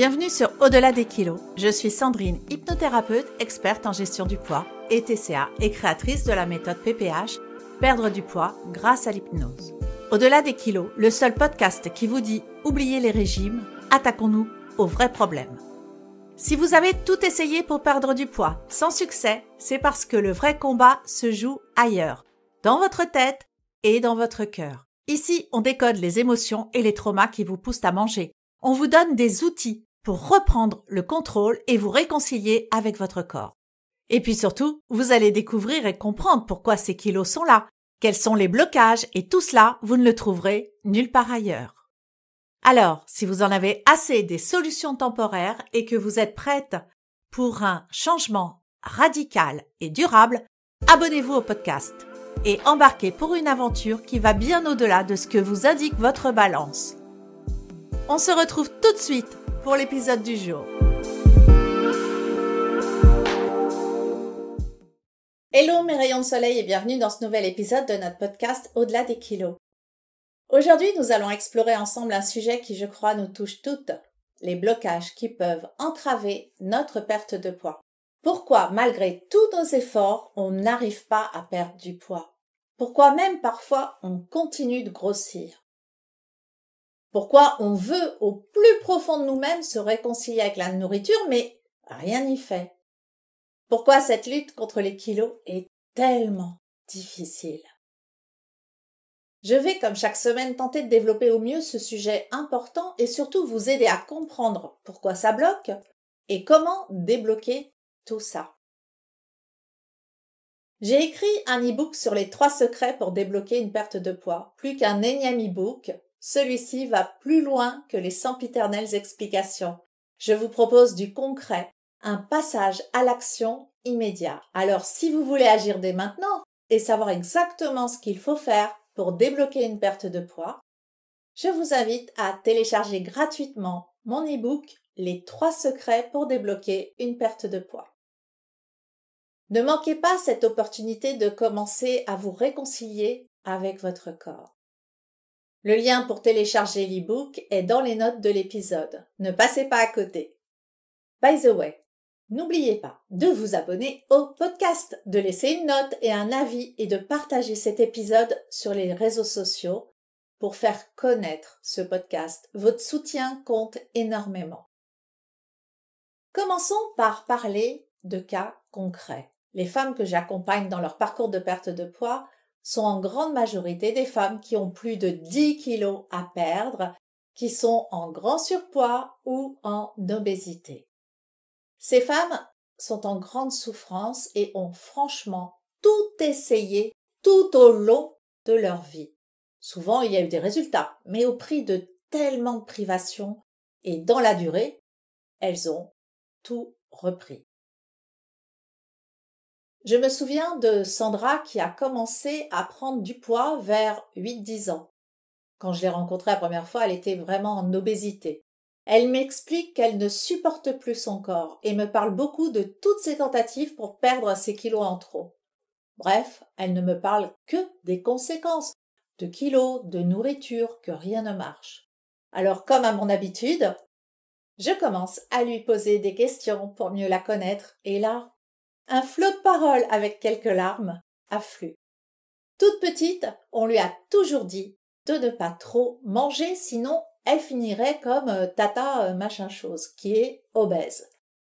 Bienvenue sur Au-delà des kilos. Je suis Sandrine, hypnothérapeute, experte en gestion du poids et TCA et créatrice de la méthode PPH, perdre du poids grâce à l'hypnose. Au-delà des kilos, le seul podcast qui vous dit oubliez les régimes, attaquons-nous aux vrais problèmes. Si vous avez tout essayé pour perdre du poids sans succès, c'est parce que le vrai combat se joue ailleurs, dans votre tête et dans votre cœur. Ici, on décode les émotions et les traumas qui vous poussent à manger. On vous donne des outils pour reprendre le contrôle et vous réconcilier avec votre corps. Et puis surtout, vous allez découvrir et comprendre pourquoi ces kilos sont là, quels sont les blocages et tout cela, vous ne le trouverez nulle part ailleurs. Alors, si vous en avez assez des solutions temporaires et que vous êtes prête pour un changement radical et durable, abonnez-vous au podcast et embarquez pour une aventure qui va bien au-delà de ce que vous indique votre balance. On se retrouve tout de suite pour l'épisode du jour. Hello mes rayons de soleil et bienvenue dans ce nouvel épisode de notre podcast Au-delà des kilos. Aujourd'hui, nous allons explorer ensemble un sujet qui, je crois, nous touche toutes, les blocages qui peuvent entraver notre perte de poids. Pourquoi, malgré tous nos efforts, on n'arrive pas à perdre du poids? Pourquoi même parfois on continue de grossir? Pourquoi on veut au plus profond de nous-mêmes se réconcilier avec la nourriture, mais rien n'y fait? Pourquoi cette lutte contre les kilos est tellement difficile? Je vais, comme chaque semaine, tenter de développer au mieux ce sujet important et surtout vous aider à comprendre pourquoi ça bloque et comment débloquer tout ça. J'ai écrit un e-book sur les trois secrets pour débloquer une perte de poids, plus qu'un énième e-book, celui-ci va plus loin que les sempiternelles explications. Je vous propose du concret, un passage à l'action immédiat. Alors si vous voulez agir dès maintenant et savoir exactement ce qu'il faut faire pour débloquer une perte de poids, je vous invite à télécharger gratuitement mon e-book Les trois secrets pour débloquer une perte de poids. Ne manquez pas cette opportunité de commencer à vous réconcilier avec votre corps. Le lien pour télécharger l'e-book est dans les notes de l'épisode. Ne passez pas à côté. By the way, n'oubliez pas de vous abonner au podcast, de laisser une note et un avis et de partager cet épisode sur les réseaux sociaux pour faire connaître ce podcast. Votre soutien compte énormément. Commençons par parler de cas concrets. Les femmes que j'accompagne dans leur parcours de perte de poids sont en grande majorité des femmes qui ont plus de 10 kilos à perdre, qui sont en grand surpoids ou en obésité. Ces femmes sont en grande souffrance et ont franchement tout essayé tout au long de leur vie. Souvent, il y a eu des résultats, mais au prix de tellement de privations et dans la durée, elles ont tout repris. Je me souviens de Sandra qui a commencé à prendre du poids vers 8-10 ans. Quand je l'ai rencontrée la première fois, elle était vraiment en obésité. Elle m'explique qu'elle ne supporte plus son corps et me parle beaucoup de toutes ses tentatives pour perdre ses kilos en trop. Bref, elle ne me parle que des conséquences, de kilos, de nourriture, que rien ne marche. Alors, comme à mon habitude, je commence à lui poser des questions pour mieux la connaître, et là, un flot de paroles avec quelques larmes afflue. Toute petite, on lui a toujours dit de ne pas trop manger, sinon elle finirait comme euh, tata euh, machin chose, qui est obèse.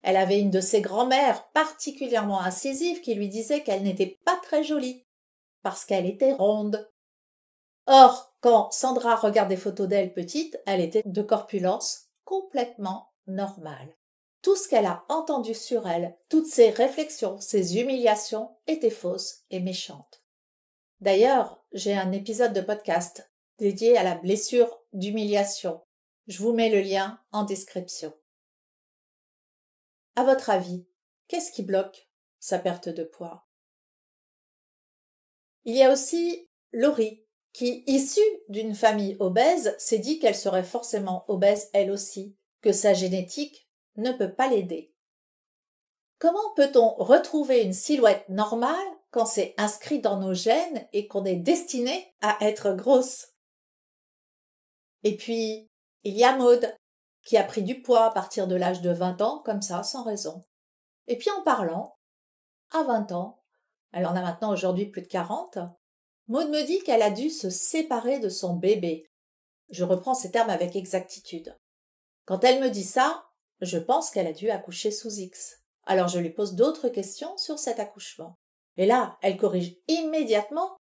Elle avait une de ses grand-mères particulièrement incisive qui lui disait qu'elle n'était pas très jolie, parce qu'elle était ronde. Or, quand Sandra regarde des photos d'elle petite, elle était de corpulence complètement normale. Tout ce qu'elle a entendu sur elle, toutes ses réflexions, ses humiliations étaient fausses et méchantes. D'ailleurs, j'ai un épisode de podcast dédié à la blessure d'humiliation. Je vous mets le lien en description. À votre avis, qu'est-ce qui bloque sa perte de poids? Il y a aussi Laurie, qui, issue d'une famille obèse, s'est dit qu'elle serait forcément obèse elle aussi, que sa génétique ne peut pas l'aider. Comment peut-on retrouver une silhouette normale quand c'est inscrit dans nos gènes et qu'on est destiné à être grosse? Et puis, il y a Maude, qui a pris du poids à partir de l'âge de 20 ans, comme ça, sans raison. Et puis en parlant, à 20 ans, elle en a maintenant aujourd'hui plus de 40, Maud me dit qu'elle a dû se séparer de son bébé. Je reprends ces termes avec exactitude. Quand elle me dit ça, je pense qu'elle a dû accoucher sous X. Alors je lui pose d'autres questions sur cet accouchement. Et là, elle corrige immédiatement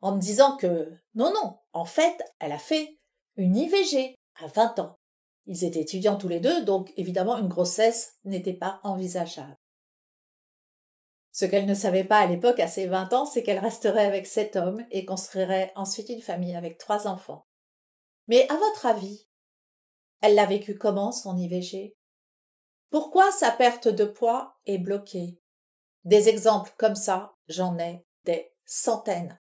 en me disant que non, non, en fait, elle a fait une IVG à 20 ans. Ils étaient étudiants tous les deux, donc évidemment une grossesse n'était pas envisageable. Ce qu'elle ne savait pas à l'époque, à ses 20 ans, c'est qu'elle resterait avec cet homme et construirait ensuite une famille avec trois enfants. Mais à votre avis, elle l'a vécu comment son IVG Pourquoi sa perte de poids est bloquée? Des exemples comme ça, j'en ai des centaines.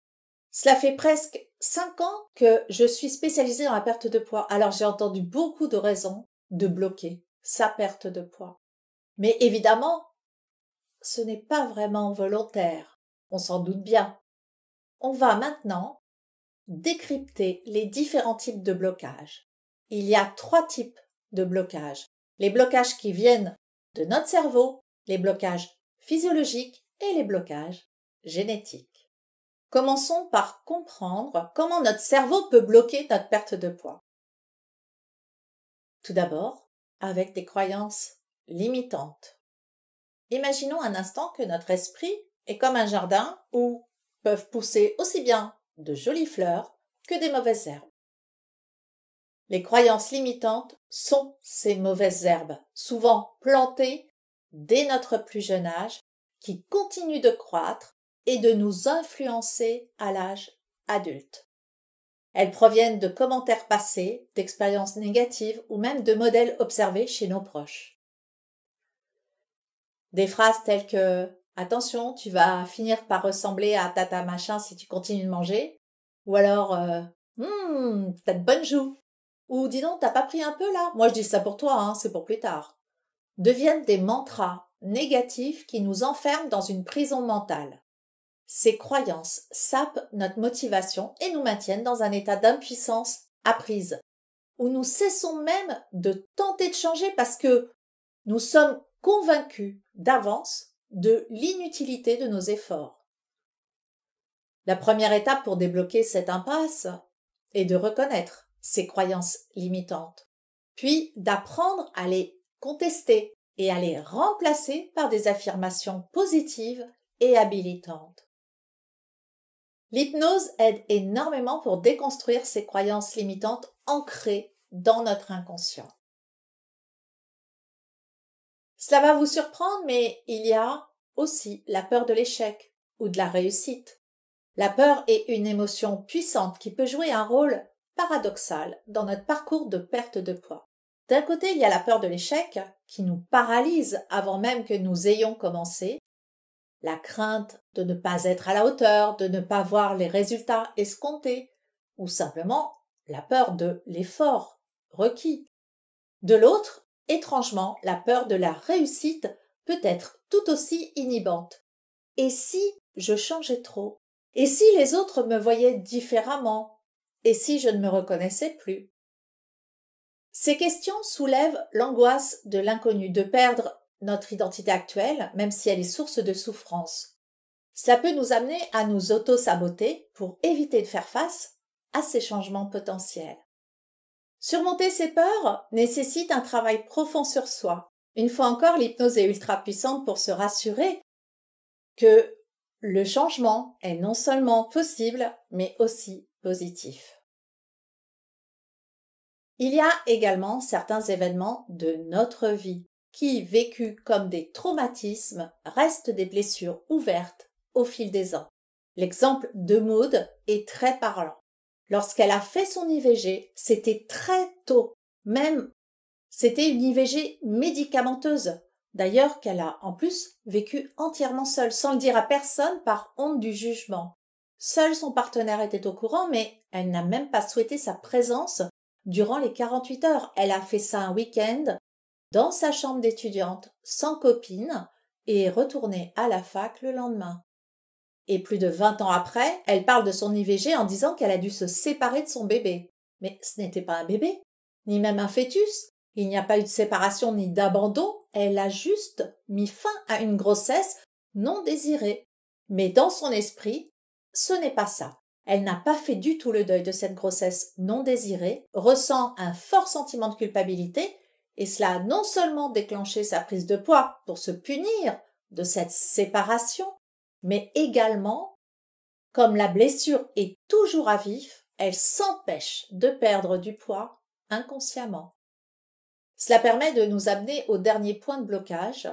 Cela fait presque cinq ans que je suis spécialisée dans la perte de poids, alors j'ai entendu beaucoup de raisons de bloquer sa perte de poids. Mais évidemment, ce n'est pas vraiment volontaire, on s'en doute bien. On va maintenant décrypter les différents types de blocages. Il y a trois types de blocages. Les blocages qui viennent de notre cerveau, les blocages physiologiques et les blocages génétiques. Commençons par comprendre comment notre cerveau peut bloquer notre perte de poids. Tout d'abord, avec des croyances limitantes. Imaginons un instant que notre esprit est comme un jardin où peuvent pousser aussi bien de jolies fleurs que des mauvaises herbes. Les croyances limitantes sont ces mauvaises herbes, souvent plantées dès notre plus jeune âge, qui continuent de croître et de nous influencer à l'âge adulte. Elles proviennent de commentaires passés, d'expériences négatives ou même de modèles observés chez nos proches. Des phrases telles que attention, tu vas finir par ressembler à tata machin si tu continues de manger, ou alors euh, hum, t'as de bonnes joues, ou dis donc t'as pas pris un peu là, moi je dis ça pour toi, hein, c'est pour plus tard, deviennent des mantras négatifs qui nous enferment dans une prison mentale. Ces croyances sapent notre motivation et nous maintiennent dans un état d'impuissance apprise, où nous cessons même de tenter de changer parce que nous sommes convaincus d'avance de l'inutilité de nos efforts. La première étape pour débloquer cette impasse est de reconnaître ces croyances limitantes, puis d'apprendre à les contester et à les remplacer par des affirmations positives et habilitantes. L'hypnose aide énormément pour déconstruire ces croyances limitantes ancrées dans notre inconscient. Cela va vous surprendre, mais il y a aussi la peur de l'échec ou de la réussite. La peur est une émotion puissante qui peut jouer un rôle paradoxal dans notre parcours de perte de poids. D'un côté, il y a la peur de l'échec qui nous paralyse avant même que nous ayons commencé, la crainte de ne pas être à la hauteur, de ne pas voir les résultats escomptés, ou simplement la peur de l'effort requis. De l'autre, Étrangement, la peur de la réussite peut être tout aussi inhibante. Et si je changeais trop? Et si les autres me voyaient différemment? Et si je ne me reconnaissais plus? Ces questions soulèvent l'angoisse de l'inconnu, de perdre notre identité actuelle, même si elle est source de souffrance. Cela peut nous amener à nous auto-saboter pour éviter de faire face à ces changements potentiels. Surmonter ces peurs nécessite un travail profond sur soi. Une fois encore, l'hypnose est ultra puissante pour se rassurer que le changement est non seulement possible, mais aussi positif. Il y a également certains événements de notre vie qui, vécus comme des traumatismes, restent des blessures ouvertes au fil des ans. L'exemple de Maud est très parlant. Lorsqu'elle a fait son IVG, c'était très tôt. Même, c'était une IVG médicamenteuse. D'ailleurs, qu'elle a en plus vécu entièrement seule, sans le dire à personne par honte du jugement. Seul son partenaire était au courant, mais elle n'a même pas souhaité sa présence durant les 48 heures. Elle a fait ça un week-end, dans sa chambre d'étudiante, sans copine, et est retournée à la fac le lendemain. Et plus de vingt ans après, elle parle de son IVG en disant qu'elle a dû se séparer de son bébé. Mais ce n'était pas un bébé, ni même un fœtus. Il n'y a pas eu de séparation ni d'abandon, elle a juste mis fin à une grossesse non désirée. Mais dans son esprit, ce n'est pas ça. Elle n'a pas fait du tout le deuil de cette grossesse non désirée, ressent un fort sentiment de culpabilité, et cela a non seulement déclenché sa prise de poids pour se punir de cette séparation, mais également, comme la blessure est toujours à vif, elle s'empêche de perdre du poids inconsciemment. Cela permet de nous amener au dernier point de blocage,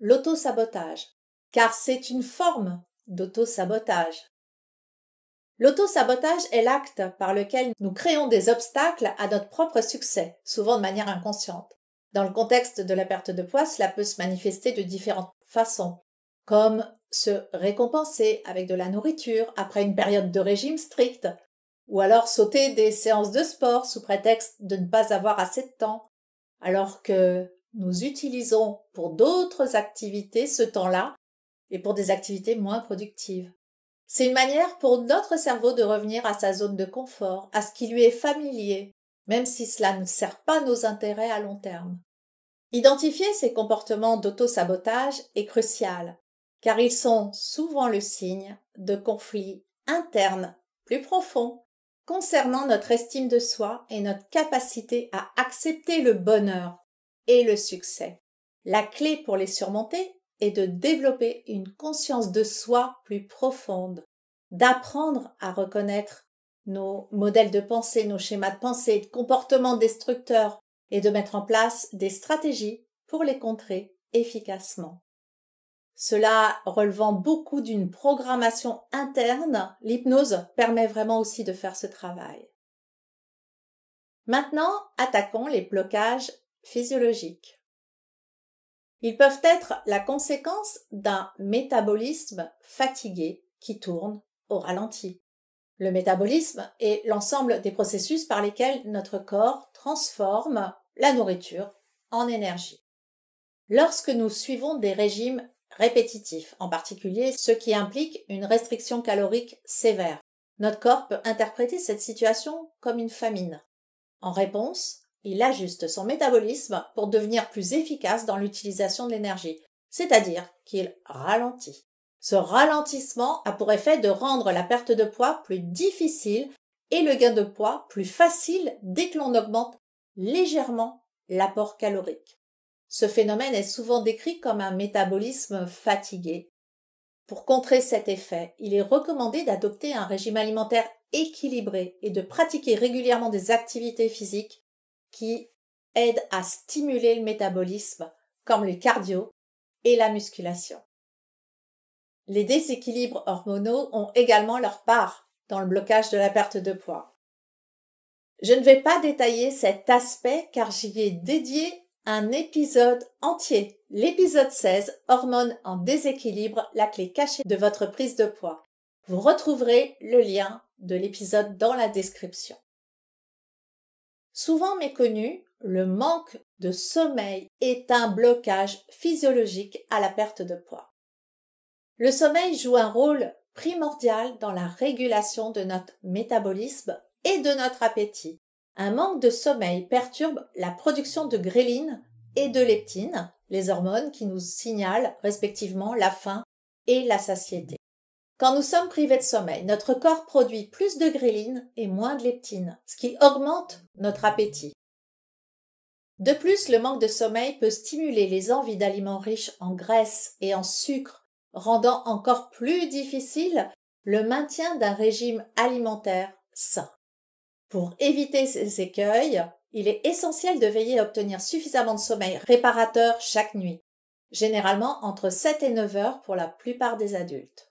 l'auto-sabotage, car c'est une forme d'auto-sabotage. L'auto-sabotage est l'acte par lequel nous créons des obstacles à notre propre succès, souvent de manière inconsciente. Dans le contexte de la perte de poids, cela peut se manifester de différentes façons, comme se récompenser avec de la nourriture après une période de régime strict, ou alors sauter des séances de sport sous prétexte de ne pas avoir assez de temps, alors que nous utilisons pour d'autres activités ce temps-là et pour des activités moins productives. C'est une manière pour notre cerveau de revenir à sa zone de confort, à ce qui lui est familier, même si cela ne sert pas nos intérêts à long terme. Identifier ces comportements d'auto-sabotage est crucial, car ils sont souvent le signe de conflits internes plus profonds concernant notre estime de soi et notre capacité à accepter le bonheur et le succès. La clé pour les surmonter est de développer une conscience de soi plus profonde, d'apprendre à reconnaître nos modèles de pensée, nos schémas de pensée, de comportements destructeurs et de mettre en place des stratégies pour les contrer efficacement. Cela relevant beaucoup d'une programmation interne, l'hypnose permet vraiment aussi de faire ce travail. Maintenant, attaquons les blocages physiologiques. Ils peuvent être la conséquence d'un métabolisme fatigué qui tourne au ralenti. Le métabolisme est l'ensemble des processus par lesquels notre corps transforme la nourriture en énergie. Lorsque nous suivons des régimes répétitifs, en particulier ceux qui impliquent une restriction calorique sévère, notre corps peut interpréter cette situation comme une famine. En réponse, il ajuste son métabolisme pour devenir plus efficace dans l'utilisation de l'énergie, c'est-à-dire qu'il ralentit. Ce ralentissement a pour effet de rendre la perte de poids plus difficile et le gain de poids plus facile dès que l'on augmente légèrement l'apport calorique. Ce phénomène est souvent décrit comme un métabolisme fatigué. Pour contrer cet effet, il est recommandé d'adopter un régime alimentaire équilibré et de pratiquer régulièrement des activités physiques qui aident à stimuler le métabolisme, comme le cardio et la musculation. Les déséquilibres hormonaux ont également leur part dans le blocage de la perte de poids. Je ne vais pas détailler cet aspect car j'y ai dédié un épisode entier, l'épisode 16, hormones en déséquilibre, la clé cachée de votre prise de poids. Vous retrouverez le lien de l'épisode dans la description. Souvent méconnu, le manque de sommeil est un blocage physiologique à la perte de poids. Le sommeil joue un rôle primordial dans la régulation de notre métabolisme et de notre appétit. Un manque de sommeil perturbe la production de gréline et de leptine, les hormones qui nous signalent respectivement la faim et la satiété. Quand nous sommes privés de sommeil, notre corps produit plus de gréline et moins de leptine, ce qui augmente notre appétit. De plus, le manque de sommeil peut stimuler les envies d'aliments riches en graisse et en sucre, rendant encore plus difficile le maintien d'un régime alimentaire sain. Pour éviter ces écueils, il est essentiel de veiller à obtenir suffisamment de sommeil réparateur chaque nuit, généralement entre 7 et 9 heures pour la plupart des adultes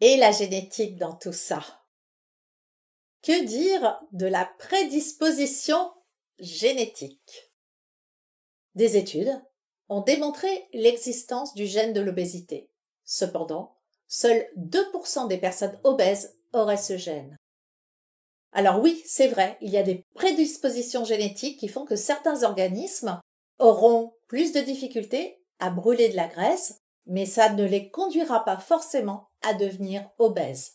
et la génétique dans tout ça. Que dire de la prédisposition génétique? Des études ont démontré l'existence du gène de l'obésité. Cependant, seuls 2% des personnes obèses auraient ce gène. Alors oui, c'est vrai, il y a des prédispositions génétiques qui font que certains organismes auront plus de difficultés à brûler de la graisse mais ça ne les conduira pas forcément à devenir obèses.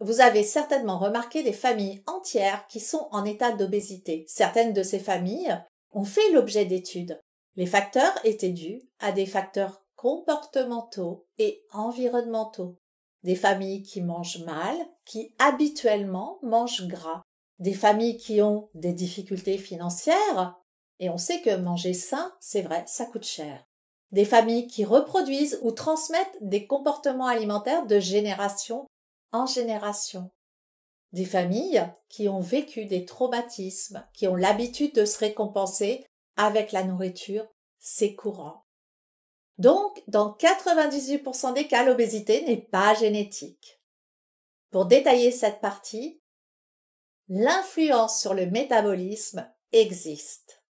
vous avez certainement remarqué des familles entières qui sont en état d'obésité. Certaines de ces familles ont fait l'objet d'études. Les facteurs étaient dus à des facteurs comportementaux et environnementaux. Des familles qui mangent mal, qui habituellement mangent gras. Des familles qui ont des difficultés financières, et on sait que manger sain, c'est vrai, ça coûte cher. Des familles qui reproduisent ou transmettent des comportements alimentaires de génération en génération. Des familles qui ont vécu des traumatismes, qui ont l'habitude de se récompenser avec la nourriture, c'est courant. Donc, dans 98% des cas, l'obésité n'est pas génétique. Pour détailler cette partie, l'influence sur le métabolisme existe.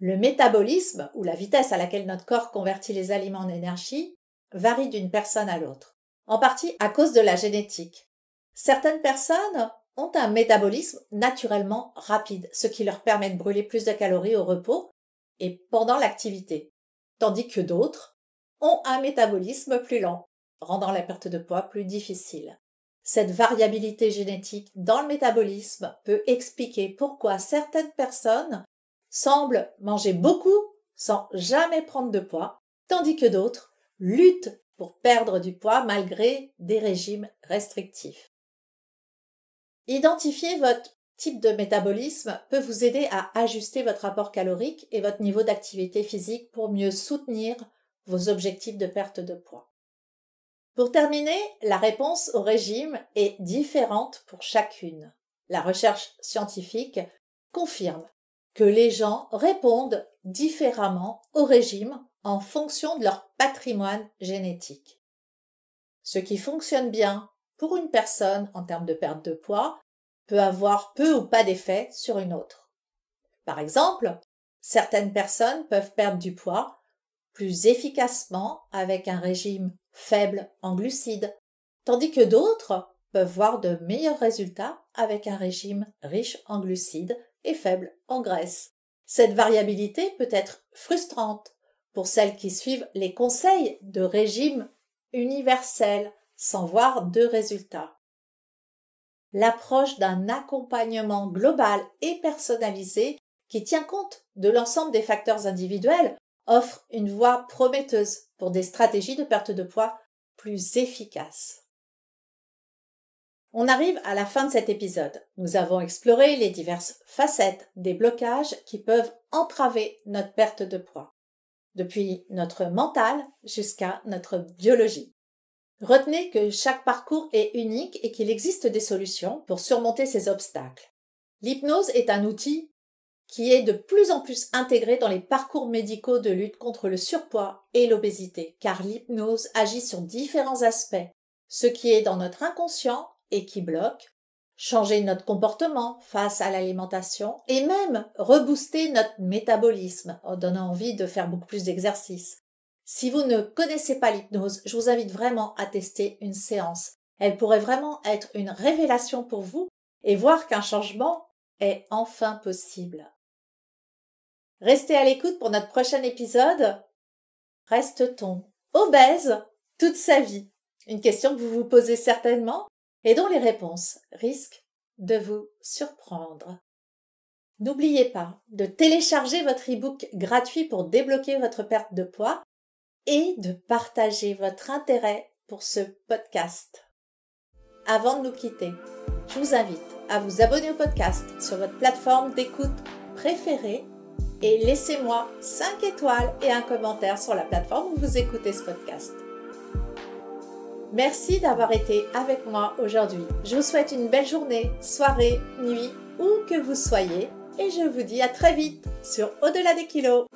Le métabolisme, ou la vitesse à laquelle notre corps convertit les aliments en énergie, varie d'une personne à l'autre, en partie à cause de la génétique. Certaines personnes ont un métabolisme naturellement rapide, ce qui leur permet de brûler plus de calories au repos et pendant l'activité, tandis que d'autres ont un métabolisme plus lent, rendant la perte de poids plus difficile. Cette variabilité génétique dans le métabolisme peut expliquer pourquoi certaines personnes semblent manger beaucoup sans jamais prendre de poids, tandis que d'autres luttent pour perdre du poids malgré des régimes restrictifs. Identifier votre type de métabolisme peut vous aider à ajuster votre rapport calorique et votre niveau d'activité physique pour mieux soutenir vos objectifs de perte de poids. Pour terminer, la réponse au régime est différente pour chacune. La recherche scientifique confirme que les gens répondent différemment au régime en fonction de leur patrimoine génétique. Ce qui fonctionne bien pour une personne en termes de perte de poids peut avoir peu ou pas d'effet sur une autre. Par exemple, certaines personnes peuvent perdre du poids plus efficacement avec un régime faible en glucides, tandis que d'autres peuvent voir de meilleurs résultats avec un régime riche en glucides et faible en graisse. Cette variabilité peut être frustrante pour celles qui suivent les conseils de régime universel sans voir de résultats. L'approche d'un accompagnement global et personnalisé qui tient compte de l'ensemble des facteurs individuels offre une voie prometteuse pour des stratégies de perte de poids plus efficaces. On arrive à la fin de cet épisode. Nous avons exploré les diverses facettes des blocages qui peuvent entraver notre perte de poids, depuis notre mental jusqu'à notre biologie. Retenez que chaque parcours est unique et qu'il existe des solutions pour surmonter ces obstacles. L'hypnose est un outil qui est de plus en plus intégré dans les parcours médicaux de lutte contre le surpoids et l'obésité, car l'hypnose agit sur différents aspects, ce qui est dans notre inconscient et qui bloque, changer notre comportement face à l'alimentation et même rebooster notre métabolisme en donnant envie de faire beaucoup plus d'exercices. Si vous ne connaissez pas l'hypnose, je vous invite vraiment à tester une séance. Elle pourrait vraiment être une révélation pour vous et voir qu'un changement est enfin possible. Restez à l'écoute pour notre prochain épisode. Reste-t-on obèse toute sa vie? Une question que vous vous posez certainement et dont les réponses risquent de vous surprendre. N'oubliez pas de télécharger votre e-book gratuit pour débloquer votre perte de poids et de partager votre intérêt pour ce podcast. Avant de nous quitter, je vous invite à vous abonner au podcast sur votre plateforme d'écoute préférée et laissez-moi 5 étoiles et un commentaire sur la plateforme où vous écoutez ce podcast. Merci d'avoir été avec moi aujourd'hui. Je vous souhaite une belle journée, soirée, nuit, où que vous soyez et je vous dis à très vite sur Au-delà des kilos.